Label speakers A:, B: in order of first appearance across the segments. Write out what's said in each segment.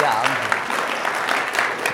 A: Yeah. I'm,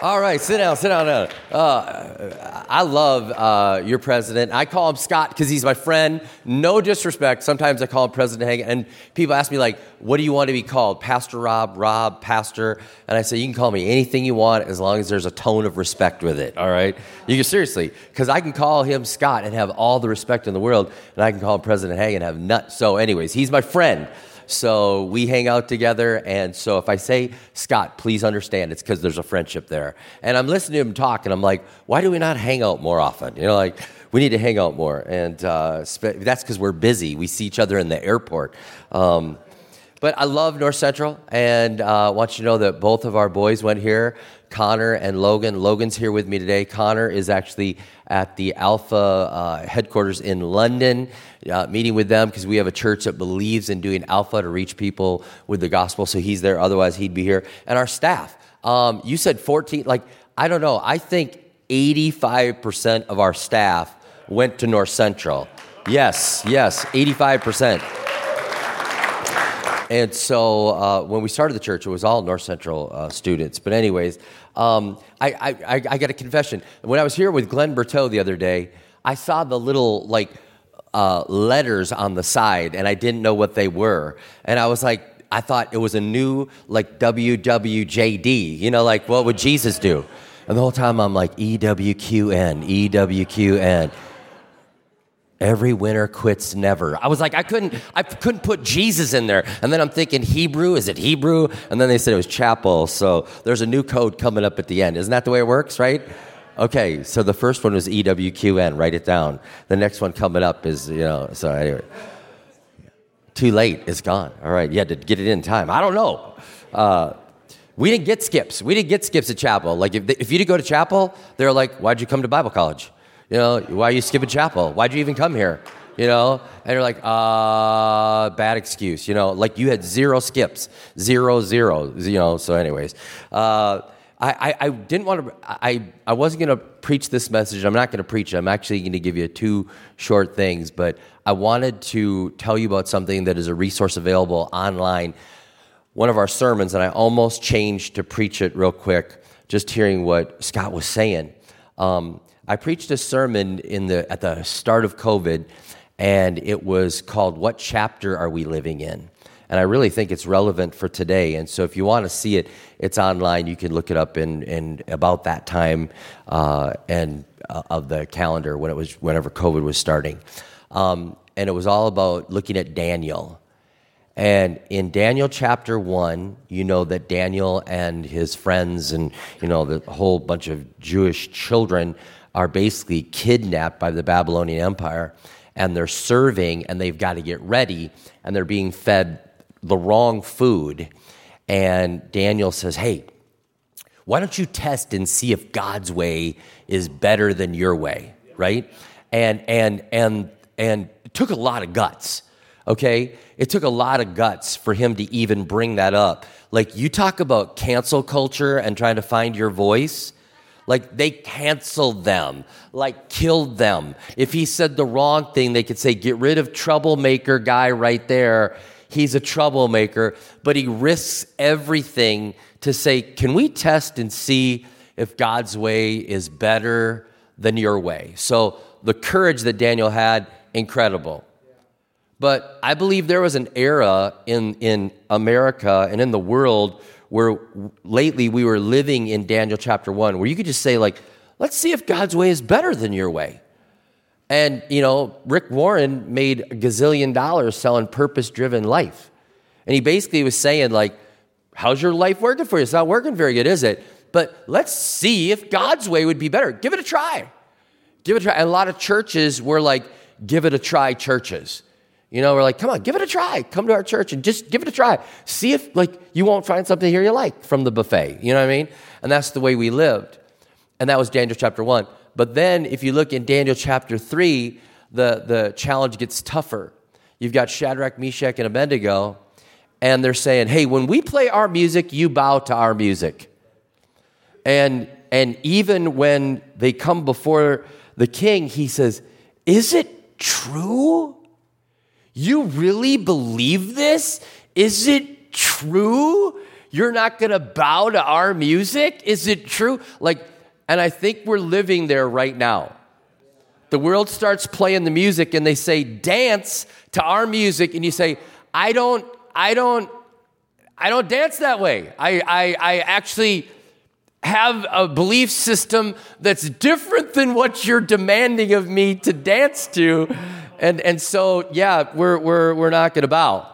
A: all right, sit down, sit down. Uh, I love uh, your president. I call him Scott because he's my friend. No disrespect. Sometimes I call him President Hagan, and people ask me like, "What do you want to be called?" Pastor Rob, Rob, Pastor, and I say you can call me anything you want as long as there's a tone of respect with it. All right, you can seriously because I can call him Scott and have all the respect in the world, and I can call him President Hagan and have nuts. So, anyways, he's my friend. So we hang out together. And so if I say, Scott, please understand, it's because there's a friendship there. And I'm listening to him talk, and I'm like, why do we not hang out more often? You know, like, we need to hang out more. And uh, that's because we're busy. We see each other in the airport. Um, but I love North Central, and uh, I want you to know that both of our boys went here. Connor and Logan. Logan's here with me today. Connor is actually at the Alpha uh, headquarters in London, uh, meeting with them because we have a church that believes in doing Alpha to reach people with the gospel. So he's there, otherwise, he'd be here. And our staff. Um, you said 14, like, I don't know. I think 85% of our staff went to North Central. Yes, yes, 85%. And so uh, when we started the church, it was all North Central uh, students. But, anyways, um, I, I, I, got a confession. When I was here with Glen Berteau the other day, I saw the little, like, uh, letters on the side, and I didn't know what they were. And I was like, I thought it was a new, like, WWJD. You know, like, what would Jesus do? And the whole time I'm like, EWQN, EWQN. Every winner quits never. I was like, I couldn't, I couldn't put Jesus in there. And then I'm thinking Hebrew, is it Hebrew? And then they said it was chapel. So there's a new code coming up at the end. Isn't that the way it works, right? Okay, so the first one was EWQN, write it down. The next one coming up is, you know, so anyway. Too late, it's gone. All right, you had to get it in time. I don't know. Uh, we didn't get skips. We didn't get skips at chapel. Like, if, if you didn't go to chapel, they're like, why'd you come to Bible college? You know, why are you skipping chapel? Why'd you even come here? You know, and you're like, uh, bad excuse. You know, like you had zero skips, zero, zero. You know, so anyways, uh, I, I, I didn't want to. I, I wasn't going to preach this message. I'm not going to preach. I'm actually going to give you two short things, but I wanted to tell you about something that is a resource available online. One of our sermons, and I almost changed to preach it real quick, just hearing what Scott was saying. Um, I preached a sermon in the, at the start of COVID, and it was called What Chapter Are We Living In? And I really think it's relevant for today. And so if you want to see it, it's online. You can look it up in, in about that time uh, and uh, of the calendar when it was whenever COVID was starting. Um, and it was all about looking at Daniel. And in Daniel chapter 1, you know that Daniel and his friends and you know the whole bunch of Jewish children are basically kidnapped by the Babylonian Empire and they're serving and they've got to get ready and they're being fed the wrong food. And Daniel says, Hey, why don't you test and see if God's way is better than your way, right? And and and and it took a lot of guts. Okay? It took a lot of guts for him to even bring that up. Like you talk about cancel culture and trying to find your voice. Like they canceled them, like killed them. If he said the wrong thing, they could say, get rid of troublemaker guy right there. He's a troublemaker, but he risks everything to say, can we test and see if God's way is better than your way? So the courage that Daniel had, incredible. But I believe there was an era in, in America and in the world where lately we were living in Daniel chapter 1, where you could just say, like, let's see if God's way is better than your way. And, you know, Rick Warren made a gazillion dollars selling purpose driven life. And he basically was saying, like, how's your life working for you? It's not working very good, is it? But let's see if God's way would be better. Give it a try. Give it a try. And a lot of churches were like, give it a try churches. You know, we're like, come on, give it a try. Come to our church and just give it a try. See if like you won't find something here you like from the buffet. You know what I mean? And that's the way we lived. And that was Daniel chapter one. But then if you look in Daniel chapter three, the, the challenge gets tougher. You've got Shadrach, Meshach, and Abednego, and they're saying, Hey, when we play our music, you bow to our music. And and even when they come before the king, he says, Is it true? You really believe this? Is it true? You're not going to bow to our music? Is it true? Like, and I think we're living there right now. The world starts playing the music and they say, dance to our music. And you say, I don't, I don't, I don't dance that way. I, I, I actually have a belief system that's different than what you're demanding of me to dance to. And, and so, yeah, we're, we're, we're to bow.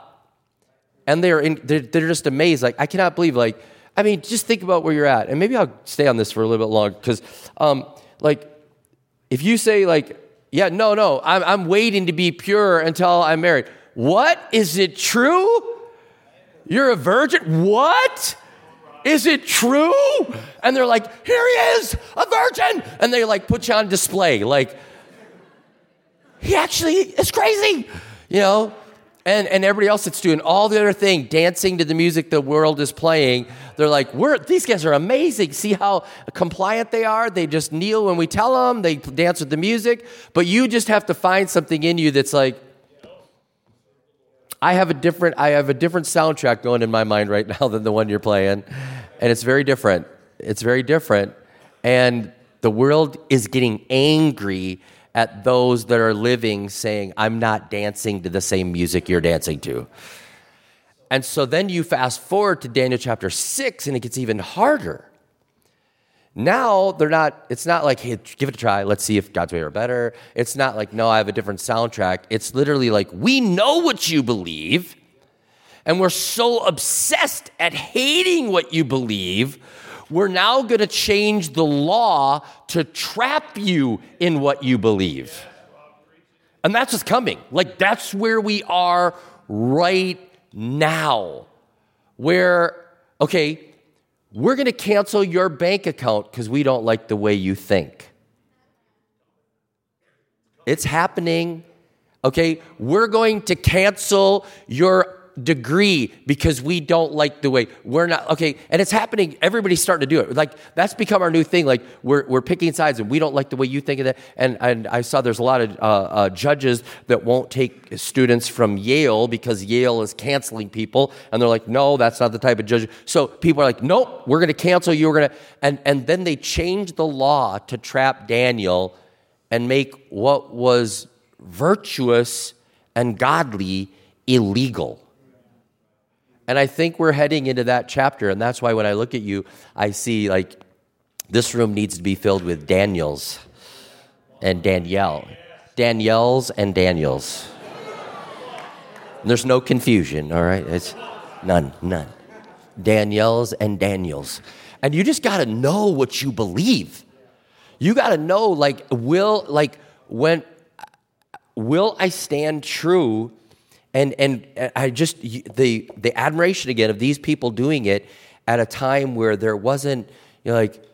A: And they're, in, they're, they're just amazed. Like, I cannot believe, like, I mean, just think about where you're at. And maybe I'll stay on this for a little bit longer because, um, like, if you say, like, yeah, no, no, I'm, I'm waiting to be pure until I'm married. What? Is it true? You're a virgin? What? Is it true? And they're like, here he is, a virgin. And they like put you on display. Like, he actually is crazy, you know? And, and everybody else that's doing all the other thing, dancing to the music the world is playing, they're like, We're, these guys are amazing. See how compliant they are? They just kneel when we tell them, they dance with the music. But you just have to find something in you that's like, I have a different I have a different soundtrack going in my mind right now than the one you're playing. And it's very different. It's very different. And the world is getting angry at those that are living saying, I'm not dancing to the same music you're dancing to. And so then you fast forward to Daniel chapter 6 and it gets even harder. Now they're not, it's not like, hey, give it a try, let's see if God's way are better. It's not like, no, I have a different soundtrack. It's literally like, we know what you believe, and we're so obsessed at hating what you believe, we're now gonna change the law to trap you in what you believe. And that's what's coming. Like, that's where we are right now. Where, okay, we're going to cancel your bank account because we don't like the way you think. It's happening. Okay, we're going to cancel your degree because we don't like the way we're not okay and it's happening everybody's starting to do it. Like that's become our new thing like we're, we're picking sides and we don't like the way you think of that. And, and i saw there's a lot of uh, uh, judges that won't take students from yale because yale is canceling people. And they're like no that's not the type of judge. So people are like nope we're going to cancel you we're going to and, and then they change the law to trap daniel and make what was virtuous and godly illegal and I think we're heading into that chapter. And that's why when I look at you, I see like this room needs to be filled with Daniels and Danielle. Danielles and Daniels. There's no confusion, all right? It's none, none. Danielles and Daniels. And you just got to know what you believe. You got to know like will like when will I stand true and, and I just, the, the admiration again of these people doing it at a time where there wasn't, you know, like,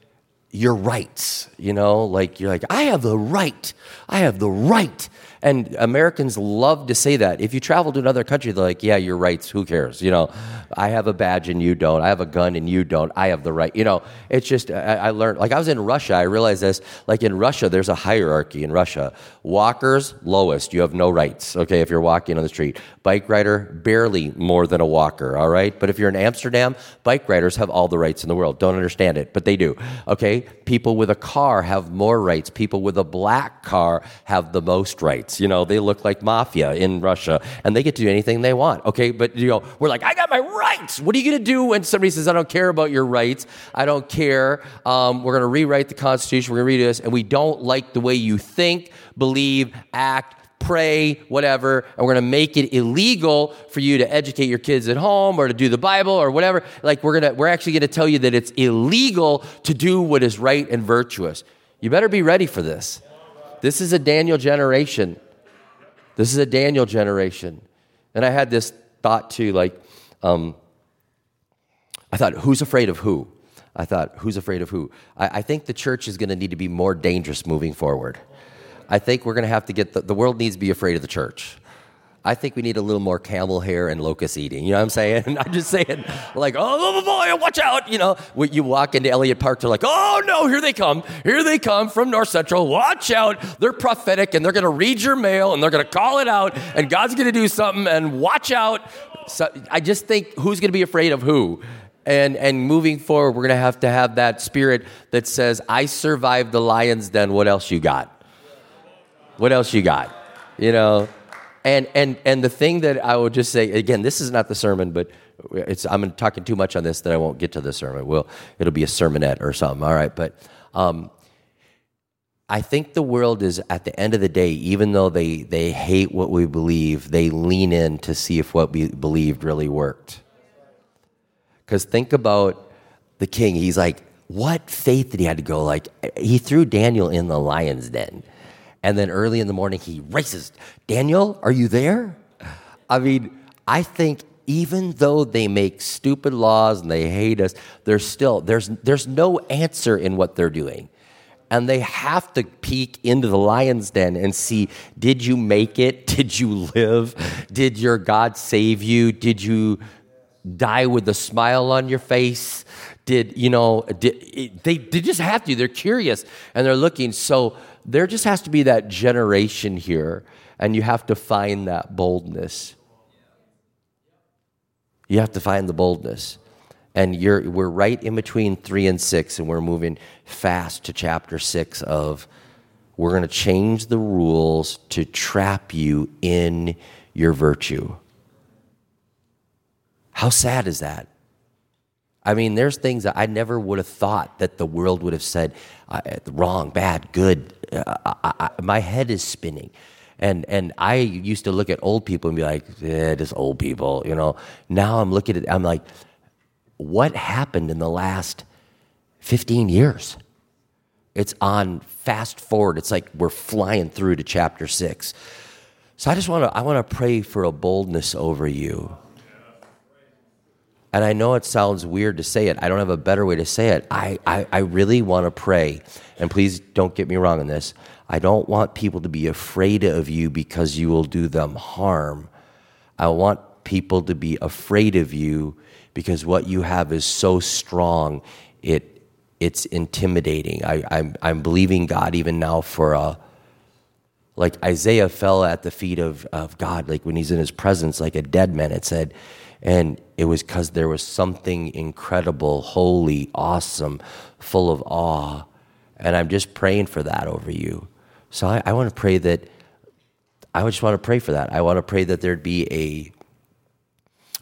A: your rights, you know, like you're like, I have the right, I have the right and Americans love to say that. If you travel to another country, they're like, yeah, your rights, who cares? You know, I have a badge and you don't. I have a gun and you don't. I have the right. You know, it's just, I, I learned, like I was in Russia, I realized this. Like in Russia, there's a hierarchy in Russia. Walkers, lowest, you have no rights, okay, if you're walking on the street. Bike rider, barely more than a walker, all right? But if you're in Amsterdam, bike riders have all the rights in the world. Don't understand it, but they do, okay? People with a car have more rights. People with a black car have the most rights rights. You know, they look like mafia in Russia and they get to do anything they want. Okay, but you know, we're like, I got my rights. What are you going to do when somebody says, I don't care about your rights? I don't care. Um, we're going to rewrite the Constitution. We're going to read this, and we don't like the way you think, believe, act, pray, whatever, and we're going to make it illegal for you to educate your kids at home or to do the Bible or whatever. Like we're going to we're actually going to tell you that it's illegal to do what is right and virtuous. You better be ready for this. This is a Daniel generation. This is a Daniel generation. And I had this thought too, like, um, I thought, who's afraid of who? I thought, who's afraid of who? I, I think the church is going to need to be more dangerous moving forward. I think we're going to have to get the, the world needs to be afraid of the church. I think we need a little more camel hair and locust eating. You know what I'm saying? I'm just saying, like, oh, oh, oh, boy, watch out. You know, when you walk into Elliot Park, they're like, oh, no, here they come. Here they come from North Central. Watch out. They're prophetic and they're going to read your mail and they're going to call it out and God's going to do something and watch out. So I just think who's going to be afraid of who? And, and moving forward, we're going to have to have that spirit that says, I survived the lion's den. What else you got? What else you got? You know? And, and, and the thing that I will just say, again, this is not the sermon, but it's, I'm talking too much on this that I won't get to the sermon. Well, it'll be a sermonette or something. All right. But um, I think the world is, at the end of the day, even though they, they hate what we believe, they lean in to see if what we believed really worked. Because think about the king. He's like, what faith did he have to go? Like, he threw Daniel in the lion's den. And then early in the morning, he races, Daniel, are you there? I mean, I think even though they make stupid laws and they hate us, there's still, there's, there's no answer in what they're doing and they have to peek into the lion's den and see did you make it? Did you live? Did your God save you? Did you die with a smile on your face? Did, you know, did, they, they just have to. They're curious and they're looking. So there just has to be that generation here, and you have to find that boldness. You have to find the boldness and you're, we're right in between three and six, and we're moving fast to chapter six of we're going to change the rules to trap you in your virtue. How sad is that? I mean, there's things that I never would have thought that the world would have said uh, wrong, bad, good. Uh, I, I, my head is spinning. And, and I used to look at old people and be like, eh, just old people, you know. Now I'm looking at, I'm like, what happened in the last 15 years. It's on fast forward. It's like we're flying through to chapter six. So I just want to I want to pray for a boldness over you. And I know it sounds weird to say it. I don't have a better way to say it. I, I, I really want to pray, and please don't get me wrong on this. I don't want people to be afraid of you because you will do them harm. I want people to be afraid of you because what you have is so strong, it, it's intimidating. I, I'm, I'm believing God even now for a, like Isaiah fell at the feet of, of God, like when he's in his presence, like a dead man, it said. And it was because there was something incredible, holy, awesome, full of awe. And I'm just praying for that over you. So I, I want to pray that, I just want to pray for that. I want to pray that there'd be a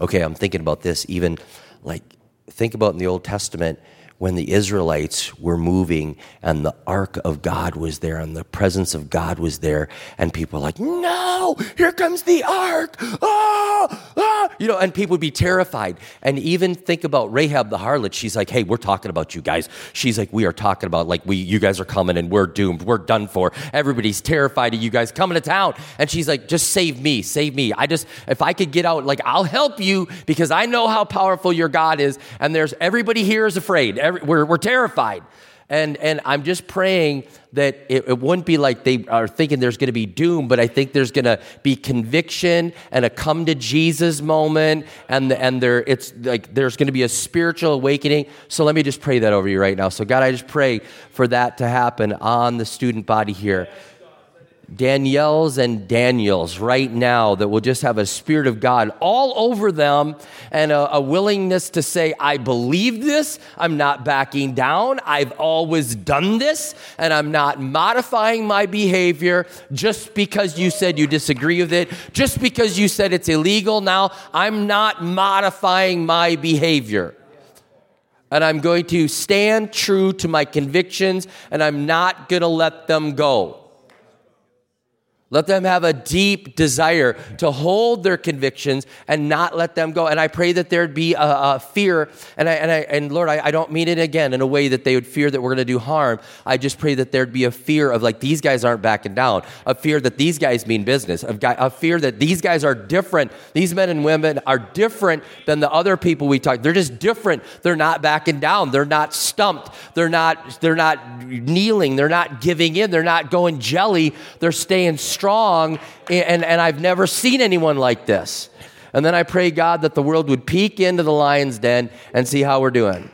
A: Okay, I'm thinking about this even like think about in the Old Testament when the Israelites were moving and the ark of God was there and the presence of God was there, and people were like, No, here comes the ark. Ah, ah, you know, and people would be terrified. And even think about Rahab the harlot. She's like, Hey, we're talking about you guys. She's like, We are talking about like we you guys are coming and we're doomed. We're done for. Everybody's terrified of you guys coming to town. And she's like, Just save me, save me. I just if I could get out, like I'll help you because I know how powerful your God is. And there's everybody here is afraid. Every, we're, we're terrified. And, and I'm just praying that it, it wouldn't be like they are thinking there's going to be doom, but I think there's going to be conviction and a come to Jesus moment, and, and there, it's like there's going to be a spiritual awakening. So let me just pray that over you right now. So, God, I just pray for that to happen on the student body here. Danielles and Daniels right now that will just have a spirit of God all over them and a, a, willingness to say, I believe this, I'm not backing down, I've always done this, and I'm not modifying my behavior just because you said you disagree with it, just because you said it's illegal now, I'm not modifying my behavior. And I'm going to stand true to my convictions and I'm not going to let them go. Let them have a deep desire to hold their convictions and not let them go. And I pray that there'd be a, a fear. And, I, and, I, and Lord, I, I, don't mean it again in a way that they would fear that we're going to do harm. I just pray that there'd be a fear of like, these guys aren't backing down, a fear that these guys mean business, a, a fear that these guys are different. These men and women are different than the other people we talk. They're just different. They're not backing down. They're not stumped. They're not, they're not kneeling. They're not giving in. They're not going jelly. They're staying strong strong, and, and I've never seen anyone like this. And then I pray, God, that the world would peek into the lion's den and see how we're doing.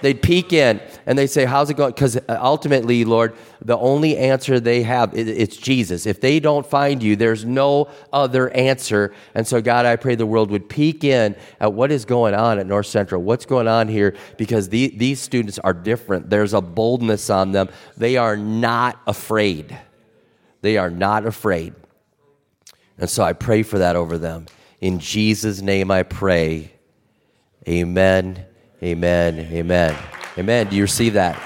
A: they'd peek in and they'd say, How's it going? Because uh, ultimately, Lord, the only answer they have it's Jesus. If they don't find you, there's no other answer. And so, God, I pray the world would peek in at what is going on at North Central. What's going on here? Because the, these students are different. There's a boldness on them. They are not afraid. They are not afraid. And so I pray for that over them. In Jesus' name I pray. Amen, amen, amen. Amen. Do you receive that?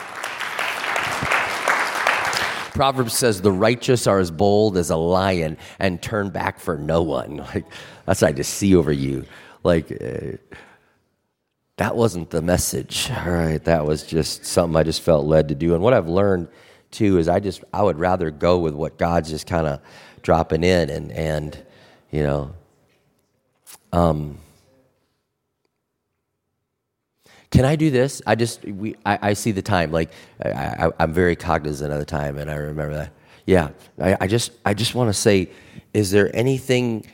A: Proverbs says the righteous are as bold as a lion and turn back for no one. Like that's what I just see over you. Like uh, that wasn't the message. All right, that was just something I just felt led to do. And what I've learned too is I just I would rather go with what God's just kind of dropping in and and you know um can I do this? I just we I, I see the time. Like I, I, am very cognizant of the time, and I remember that. Yeah, I, I just I just want to say, is there anything?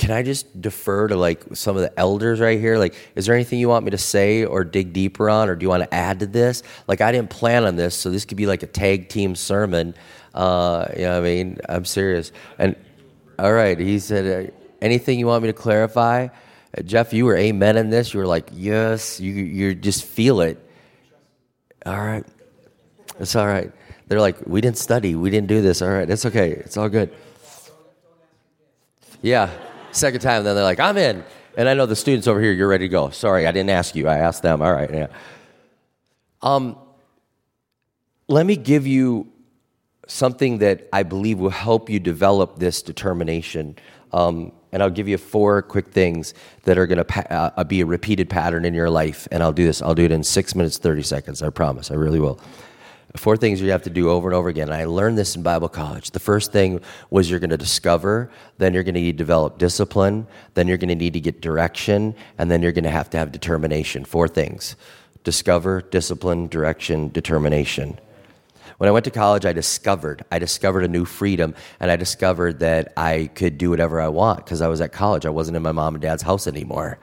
A: Can I just defer to like some of the elders right here? Like, is there anything you want me to say or dig deeper on, or do you want to add to this? Like, I didn't plan on this, so this could be like a tag team sermon. Uh, you know, what I mean, I'm serious. And all right, he said, uh, anything you want me to clarify? Uh, Jeff, you were amen in this. You were like, yes, you, you just feel it. All right. It's all right. They're like, we didn't study. We didn't do this. All right. It's okay. It's all good. Yeah. Second time, then they're like, I'm in. And I know the students over here, you're ready to go. Sorry, I didn't ask you. I asked them. All right. Yeah. Um, let me give you something that I believe will help you develop this determination. Um, and I'll give you four quick things that are going to pa- uh, be a repeated pattern in your life. And I'll do this. I'll do it in six minutes, 30 seconds. I promise. I really will. Four things you have to do over and over again. And I learned this in Bible college. The first thing was you're going to discover, then you're going to need to develop discipline, then you're going to need to get direction, and then you're going to have to have determination. Four things discover, discipline, direction, determination. When I went to college, I discovered, I discovered a new freedom and I discovered that I could do whatever I want because I was at college. I wasn't in my mom and dad's house anymore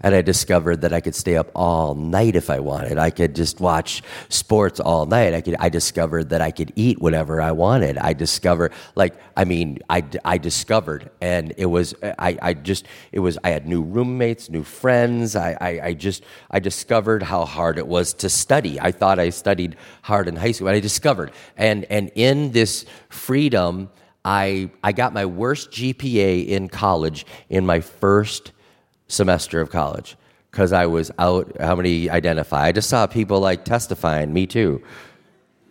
A: and I discovered that I could stay up all night if I wanted. I could just watch sports all night. I could. I discovered that I could eat whatever I wanted. I discovered, like, I mean, I, I discovered, and it was, I, I just, it was, I had new roommates, new friends. I, I, I just, I discovered how hard it was to study. I thought I studied hard in high school, but I discovered, and and in this freedom. I, I got my worst GPA in college in my first semester of college because I was out. How many identify? I just saw people like testifying. Me too.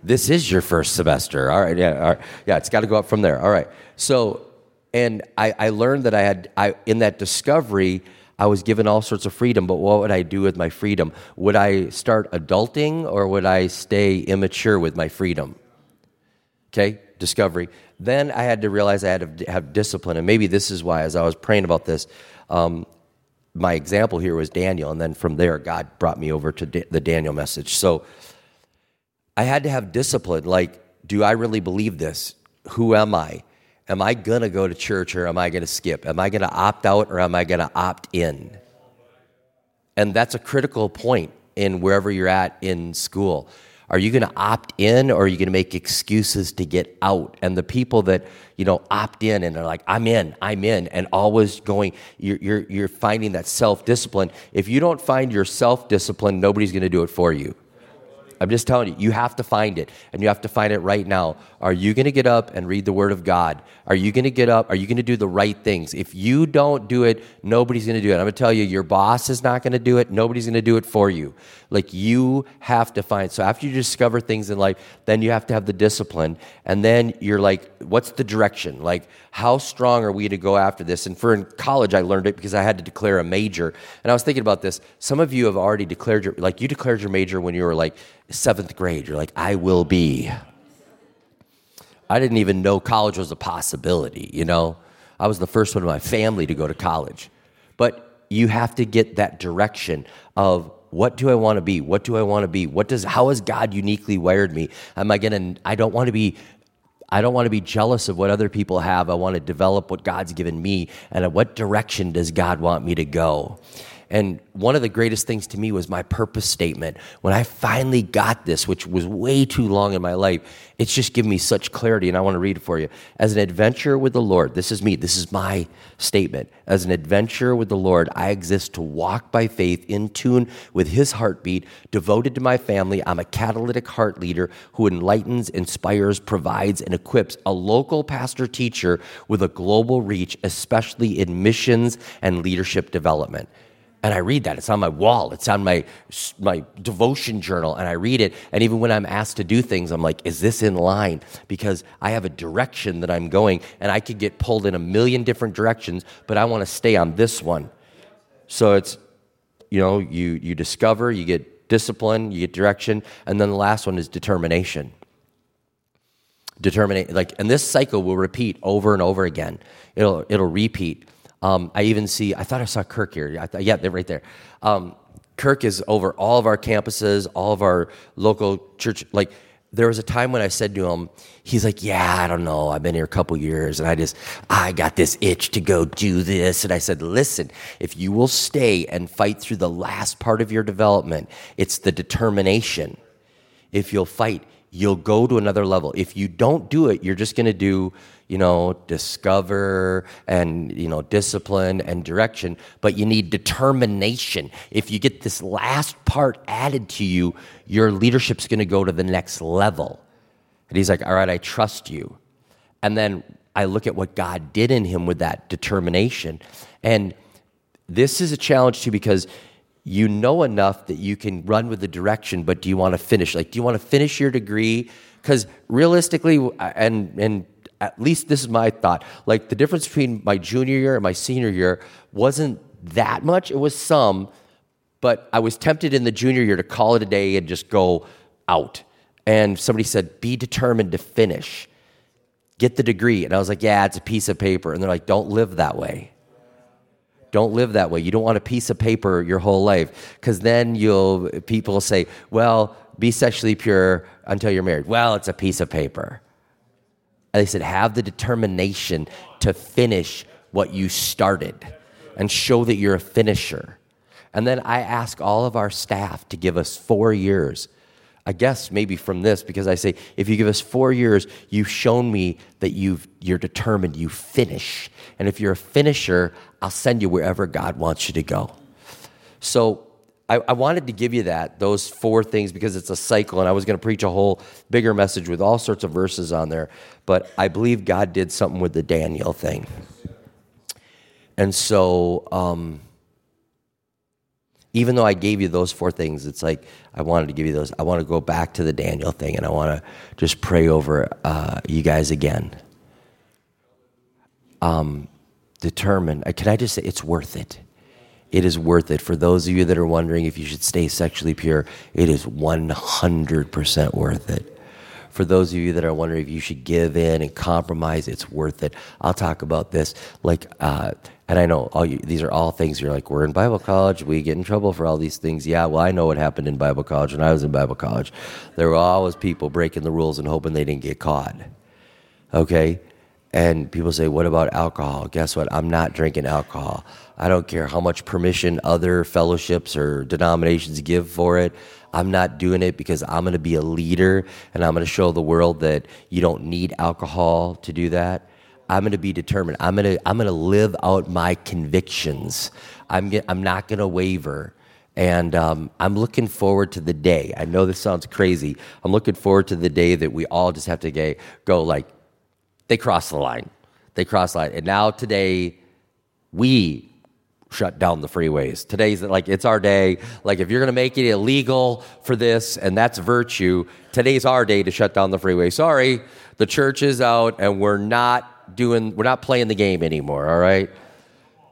A: This is your first semester. All right, yeah, all right. yeah. It's got to go up from there. All right. So, and I, I learned that I had I in that discovery. I was given all sorts of freedom, but what would I do with my freedom? Would I start adulting or would I stay immature with my freedom? Okay, discovery. Then I had to realize I had to have discipline, and maybe this is why, as I was praying about this, um, my example here was Daniel, and then from there, God brought me over to the Daniel message. So I had to have discipline. Like, do I really believe this? Who am I? Am I going to go to church or am I going to skip? Am I going to opt out or am I going to opt in? And that's a critical point in wherever you're at in school. Are you going to opt in or are you going to make excuses to get out? And the people that, you know, opt in and are like, I'm in, I'm in, and always going, you're, you're, you're finding that self discipline. If you don't find your self discipline, nobody's going to do it for you. I'm just telling you, you have to find it, and you have to find it right now. Are you going to get up and read the Word of God? Are you going to get up? Are you going to do the right things? If you don't do it, nobody's going to do it. I'm going to tell you, your boss is not going to do it. Nobody's going to do it for you. Like you have to find. So after you discover things in life, then you have to have the discipline, and then you're like, what's the direction? Like, how strong are we to go after this? And for in college, I learned it because I had to declare a major, and I was thinking about this. Some of you have already declared your, like, you declared your major when you were like seventh grade. You're like, I will be. I didn't even know college was a possibility, you know? I was the first one in my family to go to college. But you have to get that direction of what do I want to be? What do I want to be? What does how has God uniquely wired me? Am I to I don't want to be I don't want to be jealous of what other people have. I want to develop what God's given me and what direction does God want me to go? And one of the greatest things to me was my purpose statement. When I finally got this, which was way too long in my life, it's just given me such clarity. And I want to read it for you. As an adventurer with the Lord, this is me, this is my statement. As an adventurer with the Lord, I exist to walk by faith in tune with His heartbeat, devoted to my family. I'm a catalytic heart leader who enlightens, inspires, provides, and equips a local pastor teacher with a global reach, especially in missions and leadership development and I read that. It's on my wall. It's on my my devotion journal, and I read it. And even when I'm asked to do things, I'm like, "Is this in line?" Because I have a direction that I'm going, and I could get pulled in a million different directions, but I want to stay on this one. So it's, you know, you you discover, you get discipline, you get direction, and then the last one is determination. Determinate, like, and this cycle will repeat over and over again. It'll it'll repeat. Um, I even see, I thought I saw Kirk here. Thought, yeah, they're right there. Um, Kirk is over all of our campuses, all of our local church. Like, there was a time when I said to him, he's like, Yeah, I don't know. I've been here a couple years and I just, I got this itch to go do this. And I said, Listen, if you will stay and fight through the last part of your development, it's the determination. If you'll fight, you'll go to another level. If you don't do it, you're just going to do you know, discover and, you know, discipline and direction, but you need determination. If you get this last part added to you, your leadership's going to go to the next level. And he's like, all right, I trust you. And then I look at what God did in him with that determination. And this is a challenge too because you know enough that you can run with the direction, but do you want to finish? Like, do you want to finish your degree? Because realistically, and, and at least this is my thought. Like the difference between my junior year and my senior year wasn't that much. It was some, but I was tempted in the junior year to call it a day and just go out. And somebody said, be determined to finish, get the degree. And I was like, yeah, it's a piece of paper. And they're like, don't live that way. Don't live that way. You don't want a piece of paper your whole life because then you'll, people say, well, be sexually pure until you're married. Well, it's a piece of paper. And they said, have the determination to finish what you started and show that you're a finisher. And then I ask all of our staff to give us four years. I guess maybe from this, because I say, if you give us four years, you've shown me that you've, you're determined, you finish. And if you're a finisher, I'll send you wherever God wants you to go. So I, I, wanted to give you that, those four things, because it's a cycle, and I was going to preach a whole bigger message with all sorts of verses on there. But I believe God did something with the Daniel thing. And so, um, even though I gave you those four things, it's like I wanted to give you those. I want to go back to the Daniel thing, and I want to just pray over uh, you guys again. Um, determined. Can I just say it's worth it? it is worth it. For those of you that are wondering if you should stay sexually pure, it is 100% worth it. For those of you that are wondering if you should give in and compromise, it's worth it. I'll talk about this. Like, uh, and I know all you, these are all things you're like, we're in Bible college, we get in trouble for all these things. Yeah, well, I know what happened in Bible college when I was in Bible college. There were always people breaking the rules and hoping they didn't get caught. Okay? And people say, what about alcohol? Guess what? I'm not drinking alcohol. I don't care how much permission other fellowships or denominations give for it. I'm not doing it because I'm going to be a leader and I'm going to show the world that you don't need alcohol to do that. I'm going to be determined. I'm going to I'm going to live out my convictions. I'm get, I'm not going to waver. And um, I'm looking forward to the day. I know this sounds crazy. I'm looking forward to the day that we all just have to go like, they cross the line. They cross the line. And now today, we shut down the freeways. Today's like it's our day. Like if you're going to make it illegal for this and that's virtue, today's our day to shut down the freeway. Sorry, the church is out and we're doing we're not playing the game anymore, all right?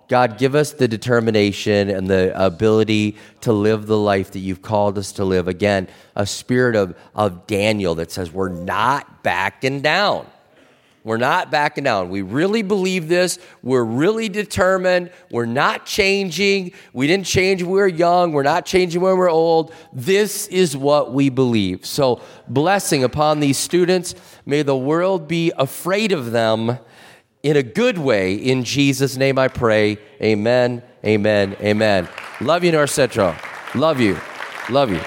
A: God, give us the determination and the ability to live the life that you've called us to live. Again, a spirit of, of Daniel that says we're not backing down. We're not backing down. We really believe this. We're really determined. We're not changing. We didn't change when we were young. We're not changing when we're old. This is what we believe. So, blessing upon these students. May the world be afraid of them in a good way. In Jesus' name I pray. Amen, amen, amen. Love you, North Central. Love you. Love you.